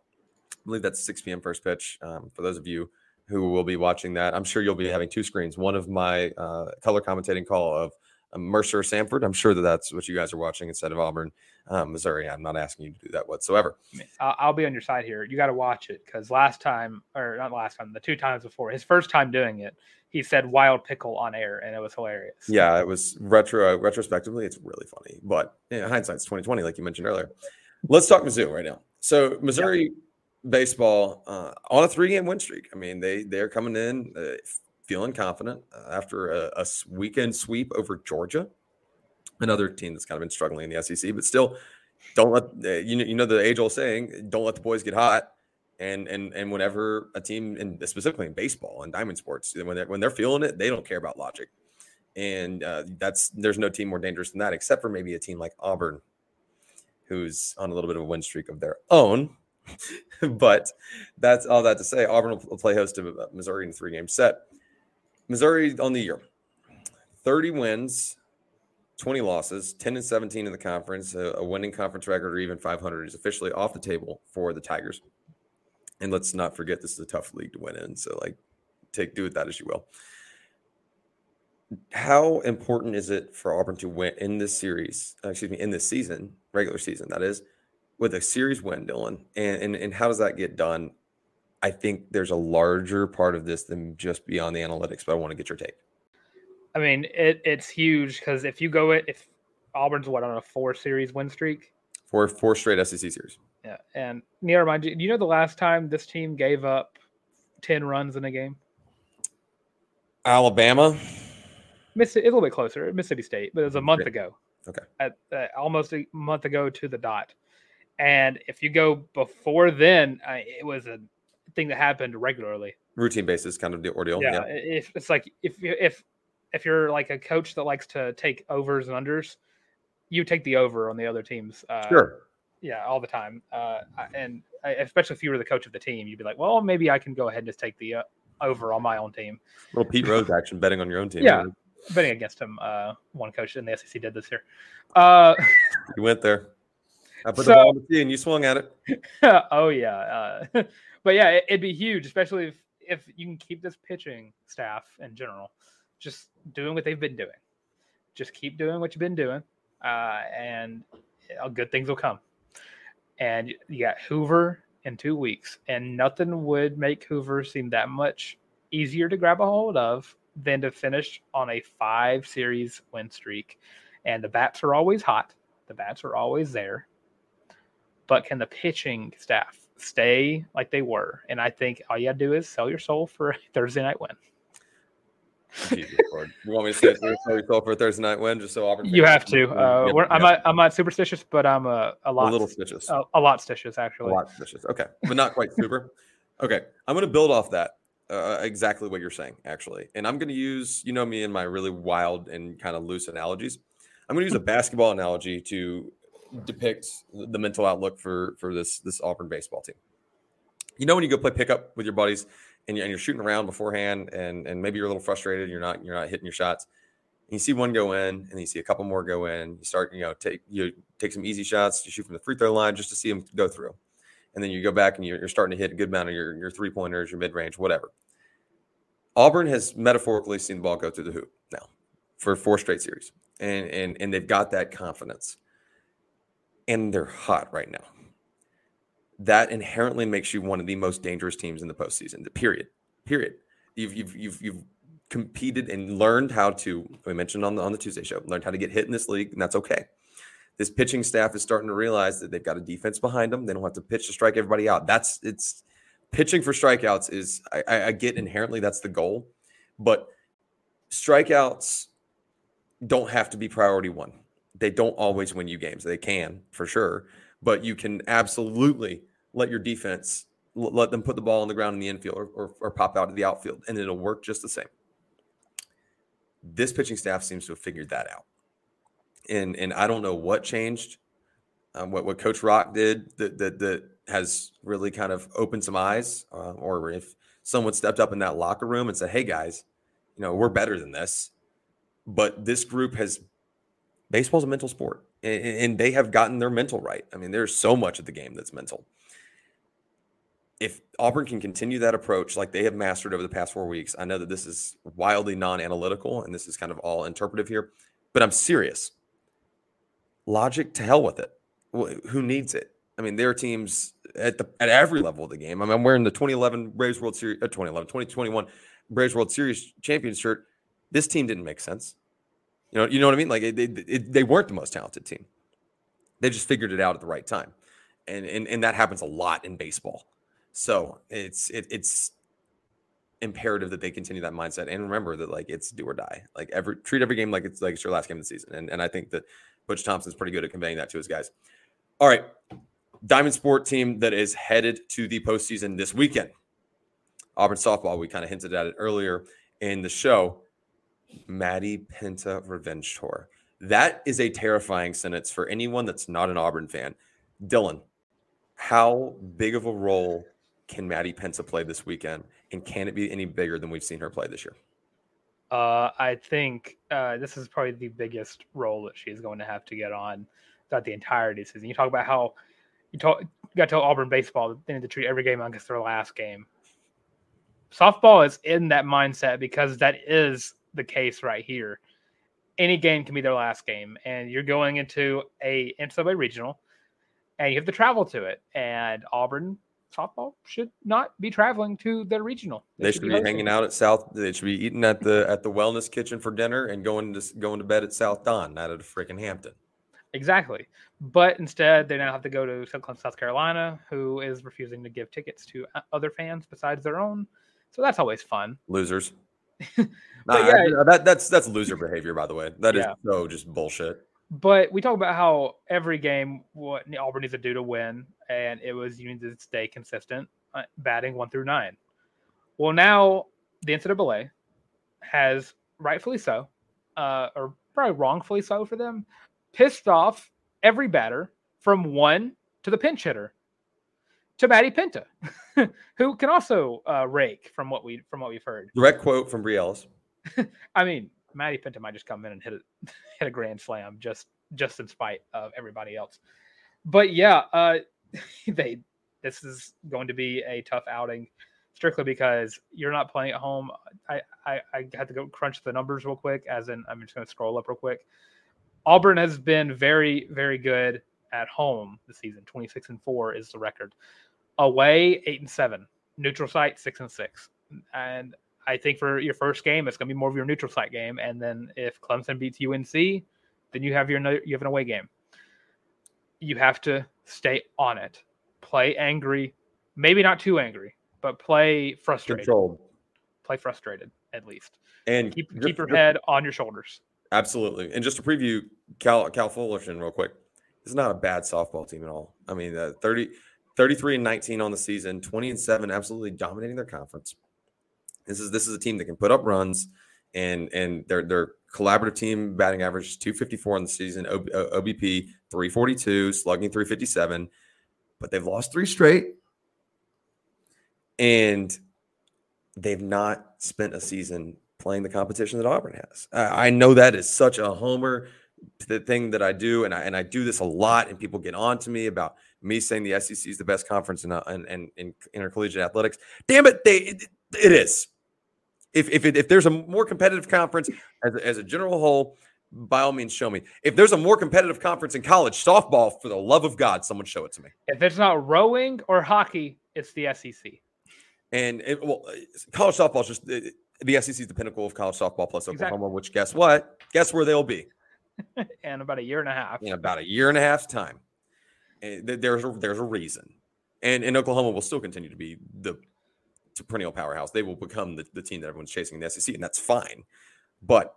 [SPEAKER 2] I believe that's 6 p.m. first pitch. Um, for those of you who will be watching that, I'm sure you'll be having two screens. One of my uh, color commentating call of Mercer Samford. I'm sure that that's what you guys are watching instead of Auburn, um, Missouri. I'm not asking you to do that whatsoever.
[SPEAKER 6] I'll be on your side here. You got to watch it because last time, or not last time, the two times before, his first time doing it, he said "wild pickle" on air, and it was hilarious.
[SPEAKER 2] Yeah, it was retro. Retrospectively, it's really funny, but know, hindsight's 2020, like you mentioned earlier. Let's talk Mizzou right now. So Missouri. Yeah. Baseball uh, on a three-game win streak. I mean, they they're coming in uh, feeling confident uh, after a, a, weekend sweep over Georgia, another team that's kind of been struggling in the SEC, but still don't let uh, you know you know the age old saying, don't let the boys get hot. And and and whenever a team, and specifically in baseball and diamond sports, when they're when they're feeling it, they don't care about logic. And uh, that's there's no team more dangerous than that, except for maybe a team like Auburn, who's on a little bit of a win streak of their own. but that's all that to say. Auburn will play host to Missouri in a three game set. Missouri on the year 30 wins, 20 losses, 10 and 17 in the conference. A, a, winning conference record or even 500 is officially off the table for the Tigers. And let's not forget this is a tough league to win in. So, like, take do with that as you will. how important is it for Auburn to win in this series? Uh, excuse me, in this season, regular season, that is, with a series win, Dylan? And, and and how does that get done? I think there's a larger part of this than just beyond the analytics, but I want to get your take.
[SPEAKER 6] I mean, it, it's huge because if you go it, if Auburn's what on a four series win streak,
[SPEAKER 2] four four straight SEC series.
[SPEAKER 6] Yeah, and Neil, remind you, do you know the last time this team gave up ten runs in a game?
[SPEAKER 2] Alabama.
[SPEAKER 6] Miss Mississippi, a little bit closer, Mississippi State, but it was a month ago.
[SPEAKER 2] Okay.
[SPEAKER 6] At uh, almost a month ago to the dot. And if you go before then, uh, it was a thing that happened regularly.
[SPEAKER 2] Routine basis kind of the ordeal.
[SPEAKER 6] Yeah, yeah. If, it's like if if if you're like a coach that likes to take overs and unders, you take the over on the other teams. Uh,
[SPEAKER 2] sure.
[SPEAKER 6] Yeah, all the time. Uh, and especially if you were the coach of the team, you'd be like, well, maybe I can go ahead and just take the uh, over on my own team.
[SPEAKER 2] Little Pete Rose action betting on your own team.
[SPEAKER 6] Yeah, betting against him. Uh, one coach in the SEC did this year. Uh,
[SPEAKER 2] you went there. I put so, the ball on the tee and you swung at it.
[SPEAKER 6] oh yeah, uh, but yeah, it, would be huge, especially if if you can keep this pitching staff in general just doing what they've been doing. Just keep doing what you've been doing, uh, and good things will come. And you got Hoover in two weeks, and nothing would make Hoover seem that much easier to grab a hold of than to finish on a five series win streak. And the bats are always hot, the bats are always there. But can the pitching staff stay like they were? And I think all you got to do is sell your soul for a Thursday night win.
[SPEAKER 2] you want me to say sell your soul for a Thursday night win just so Auburn?
[SPEAKER 6] You have to. Uh, I'm not. I'm not superstitious, but I'm a, a lot.
[SPEAKER 2] A little stitious.
[SPEAKER 6] A, a lot stitious, actually.
[SPEAKER 2] A lot stitious. Okay, but not quite super. okay, I'm going to build off that uh, exactly what you're saying, actually. And I'm going to use, you know, me and my really wild and kind of loose analogies. I'm going to use a basketball analogy to depict the mental outlook for for this this Auburn baseball team. You know, when you go play pickup with your buddies and you're, and you're shooting around beforehand, and and maybe you're a little frustrated, you're not you're not hitting your shots. And you see one go in, and you see a couple more go in. You start, you know, take you take some easy shots. You shoot from the free throw line just to see them go through and then you go back and you're, you're starting to hit a good amount of your, your three pointers, your mid range, whatever. Auburn has metaphorically seen the ball go through the hoop now for four straight series, and and and they've got that confidence, and they're hot right now. That inherently makes you one of the most dangerous teams in the postseason. The period, period. You've you've you've you've competed and learned how to. We mentioned on the on the Tuesday show, learned how to get hit in this league, and that's okay this pitching staff is starting to realize that they've got a defense behind them. They don't have to pitch to strike everybody out. That's it's pitching for strikeouts is I, I get inherently that's the goal, but strikeouts don't have to be priority one. They don't always win you games. They can for sure, but you can absolutely let your defense let them put the ball on the ground in the infield or, or, or pop out of the outfield, and it'll work just the same. This pitching staff seems to have figured that out and and I don't know what changed, um, what what Coach Rock did that that that has really kind of opened some eyes, uh, or if someone stepped up in that locker room and said, "Hey guys, you know we're better than this," but this group has baseball's a mental sport, and, and they have gotten their mental right. I mean, there's so much of the game that's mental. If Auburn can continue that approach like they have mastered over the past four weeks, I know that this is wildly non-analytical and this is kind of all interpretive here, but I'm serious logic to hell with it. Who needs it? I mean, there are teams at the at every level of the game. I mean, I'm wearing the 2011 Braves World Series, uh, 2011, 2021 Braves World Series champion shirt. This team didn't make sense. You know, you know what I mean? Like it, it, it, they weren't the most talented team. They just figured it out at the right time, and and and that happens a lot in baseball. So it's it, it's imperative that they continue that mindset and remember that like it's do or die. Like every treat every game like it's like it's your last game of the season. And and I think that Butch Thompson's pretty good at conveying that to his guys. All right. Diamond Sport team that is headed to the postseason this weekend. Auburn softball, we kind of hinted at it earlier in the show. Maddie Penta Revenge Tour. That is a terrifying sentence for anyone that's not an Auburn fan. Dylan, how big of a role can Maddie Penta play this weekend? And can it be any bigger than we've seen her play this year?
[SPEAKER 6] Uh, I think uh, this is probably the biggest role that she's going to have to get on throughout the entirety of the season. You talk about how you, talk, you got to tell Auburn baseball they need to treat every game like it's their last game. Softball is in that mindset because that is the case right here. Any game can be their last game, and you're going into a NCAA regional, and you have to travel to it. And Auburn softball should not be traveling to their regional.
[SPEAKER 2] They, should, be, hanging out at South. They should be eating at the at the wellness kitchen for dinner and going to going to bed at South Don, not at a freaking Hampton.
[SPEAKER 6] Exactly. But instead, they now have to go to South Carolina, who is refusing to give tickets to uh, other fans besides their own. So that's always fun.
[SPEAKER 2] Losers. but nah, yeah, that, that's that's loser behavior, by the way. That yeah. is so just bullshit.
[SPEAKER 6] But we talk about how every game what Auburn needs to do to win, and it was you need to stay consistent, uh, batting one through nine. Well, now the NCAA has rightfully so, uh, or probably wrongfully so for them, pissed off every batter from one to the pinch hitter to Maddie Penta, who can also uh, rake from what we from what we've heard.
[SPEAKER 2] Direct quote from Brielles.
[SPEAKER 6] I mean, Maddie Penta might just come in and hit a hit a grand slam just just in spite of everybody else. But yeah, uh, they this is going to be a tough outing strictly because you're not playing at home. I, I, I had to go crunch the numbers real quick, as in I'm just going to scroll up real quick. Auburn has been very, very good at home this season. 26 and 4 is the record. Away, 8 and 7. Neutral site, 6 and 6. And I think for your first game, it's going to be more of your neutral site game. And then if Clemson beats UNC, then you have your you have an away game. You have to stay on it. Play angry, maybe not too angry, but play frustrated. Controlled. Play frustrated at least. And keep just, keep your just, head on your shoulders.
[SPEAKER 2] Absolutely. And just to preview Cal Cal Fullerton real quick. It's not a bad softball team at all. I mean, uh, 30, 33 and 19 on the season, 20 and 7, absolutely dominating their conference. This is this is a team that can put up runs and and their their collaborative team batting average is 254 on the season, OBP 342, slugging 357, but they've lost three straight. And they've not spent a season playing the competition that Auburn has. I, I know that is such a homer the thing that I do, and I and I do this a lot, and people get on to me about me saying the SEC is the best conference in, uh, in, in, in intercollegiate athletics. Damn it, they it, it is. If if it, if there's a more competitive conference as a, as a general whole, by all means, show me. If there's a more competitive conference in college softball, for the love of God, someone show it to me.
[SPEAKER 6] If it's not rowing or hockey, it's the SEC.
[SPEAKER 2] And it, well, college softball is just it, the SEC is the pinnacle of college softball plus Oklahoma. Exactly. Which guess what? Guess where they'll be
[SPEAKER 6] in about a year and a half.
[SPEAKER 2] In about a year and a half's time. Eh, and there's a, there's a reason. And, and Oklahoma will still continue to be the perennial powerhouse. They will become the, the team that everyone's chasing in the SEC, and that's fine. But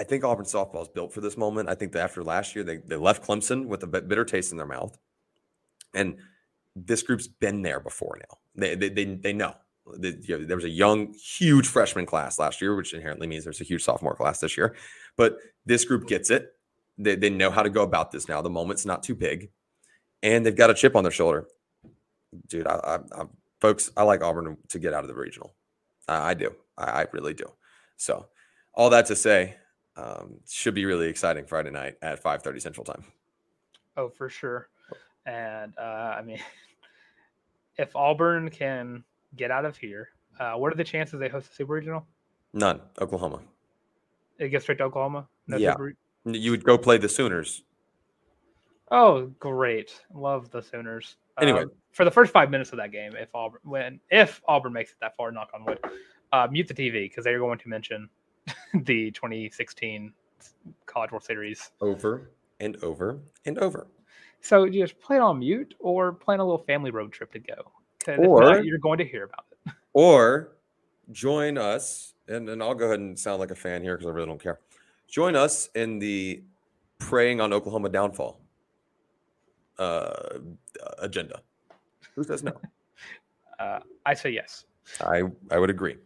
[SPEAKER 2] I think Auburn softball is built for this moment. I think that after last year, they, they left Clemson with a bitter taste in their mouth. And this group's been there before now. They, they, they, they know. The, you know, there was a young, huge freshman class last year, which inherently means there's a huge sophomore class this year. But this group gets it. They, they know how to go about this now. The moment's not too big, and they've got a chip on their shoulder. Dude, I, I, I folks, I like Auburn to get out of the regional. I, I do. I, I, really do. So, all that to say, um, should be really exciting Friday night at 5:30 Central Time.
[SPEAKER 6] Oh, for sure. And uh, I mean, if Auburn can get out of here, uh, what are the chances they host a super regional?
[SPEAKER 2] None. Oklahoma.
[SPEAKER 6] It gets straight to Oklahoma.
[SPEAKER 2] No yeah. Super... You would go play the Sooners.
[SPEAKER 6] Oh, great! Love the Sooners.
[SPEAKER 2] Anyway, um,
[SPEAKER 6] for the first five minutes of that game, if Auburn when if Auburn makes it that far, knock on wood, uh, mute the TV because they are going to mention the 2016 College World Series
[SPEAKER 2] over and over and over.
[SPEAKER 6] So just play it on mute or plan a little family road trip to go. Or not, you're going to hear about it.
[SPEAKER 2] Or join us, and, and I'll go ahead and sound like a fan here because I really don't care. Join us in the preying on Oklahoma downfall uh, agenda. Who says no?
[SPEAKER 6] uh, I say yes.
[SPEAKER 2] I, I would agree.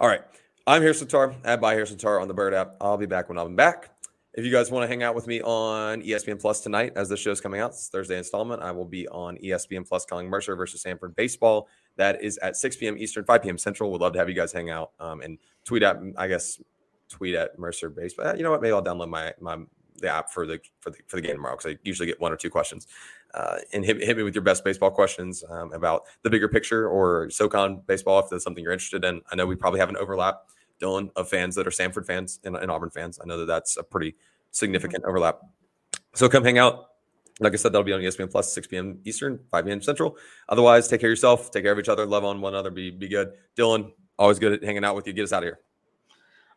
[SPEAKER 2] All right. I'm Harrison Tarr at by Harrison Tarr on the Bird app. I'll be back when I'm back. If you guys want to hang out with me on ESPN Plus tonight, as the show's coming out, it's Thursday installment, I will be on ESPN Plus calling Mercer versus Samford baseball. That is at 6 p.m. Eastern, 5 p.m. Central. Would love to have you guys hang out um, and tweet at, I guess, tweet at Mercer baseball. You know what? Maybe I'll download my my the app for the for the for the game tomorrow because I usually get one or two questions. Uh, and hit, hit me with your best baseball questions um, about the bigger picture or SoCon baseball if that's something you're interested in. I know we probably have an overlap Dylan, of fans that are Samford fans and, and Auburn fans. I know that that's a pretty
[SPEAKER 6] Mm-hmm.
[SPEAKER 2] significant overlap. So come hang out. Like I said, that'll be on ESPN Plus, 6 p.m. Eastern, 5 p.m. Central. Otherwise, take care of yourself, take care of each other, love on one another, be be good. Dylan, always good at hanging out with you. Get us out of here.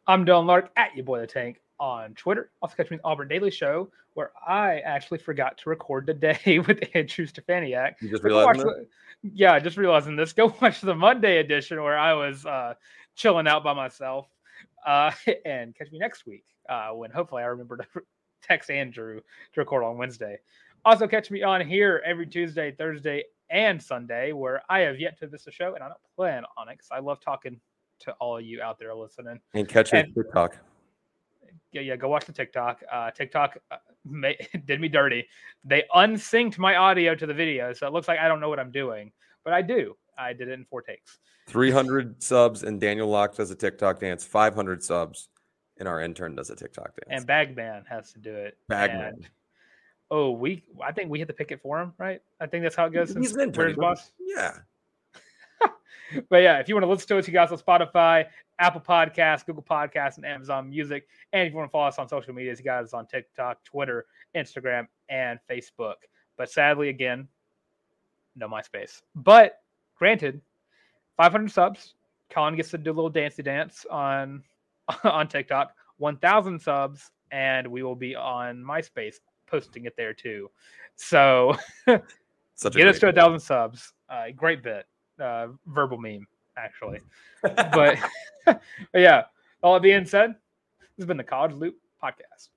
[SPEAKER 6] I'm Dylan Larck at your boy the tank on Twitter. Also catch me on the Auburn Daily Show, where I actually forgot to record today with Andrew Stefaniak.
[SPEAKER 2] You just realized
[SPEAKER 6] the- yeah, just realizing this. Go watch the Monday edition where I was uh, chilling out by myself. Uh, and catch me next week uh, when hopefully I remember to text Andrew to record on Wednesday. Also, catch me on here every Tuesday, Thursday, and Sunday, where I have yet to miss a show, and I don't plan on it because I love talking to all of you out there listening.
[SPEAKER 2] and catch his
[SPEAKER 6] and-
[SPEAKER 2] TikTok.
[SPEAKER 6] Yeah, yeah, go watch the TikTok. Uh, TikTok uh, ma- did me dirty. They unsynced my audio to the video, so it looks like I don't know what I'm doing, but I do. I did it in four takes.
[SPEAKER 2] 300 subs, and Daniel Locke does a TikTok dance. 500 subs, and our intern does a TikTok dance.
[SPEAKER 6] and Bagman has to do it.
[SPEAKER 2] Bagman.
[SPEAKER 6] And- oh, we I think we hit the picket for him, right? I think that's how it goes.
[SPEAKER 2] He's an intern.
[SPEAKER 6] boss.
[SPEAKER 2] Yeah.
[SPEAKER 6] But yeah, if you want to listen to us, you guys on Spotify, Apple Podcasts, Google Podcasts, and Amazon Music. And if you want to follow us on social media, you guys on TikTok, Twitter, Instagram, and Facebook. But sadly, again, no MySpace. But granted, 500 subs. Colin gets to do a little dancey dance on on TikTok. 1,000 subs, and we will be on MySpace posting it there too. So
[SPEAKER 2] Such a
[SPEAKER 6] get us to a thousand subs. Uh, great bit, uh, verbal meme actually. but, but yeah, all that being said, this has been the College Loop podcast.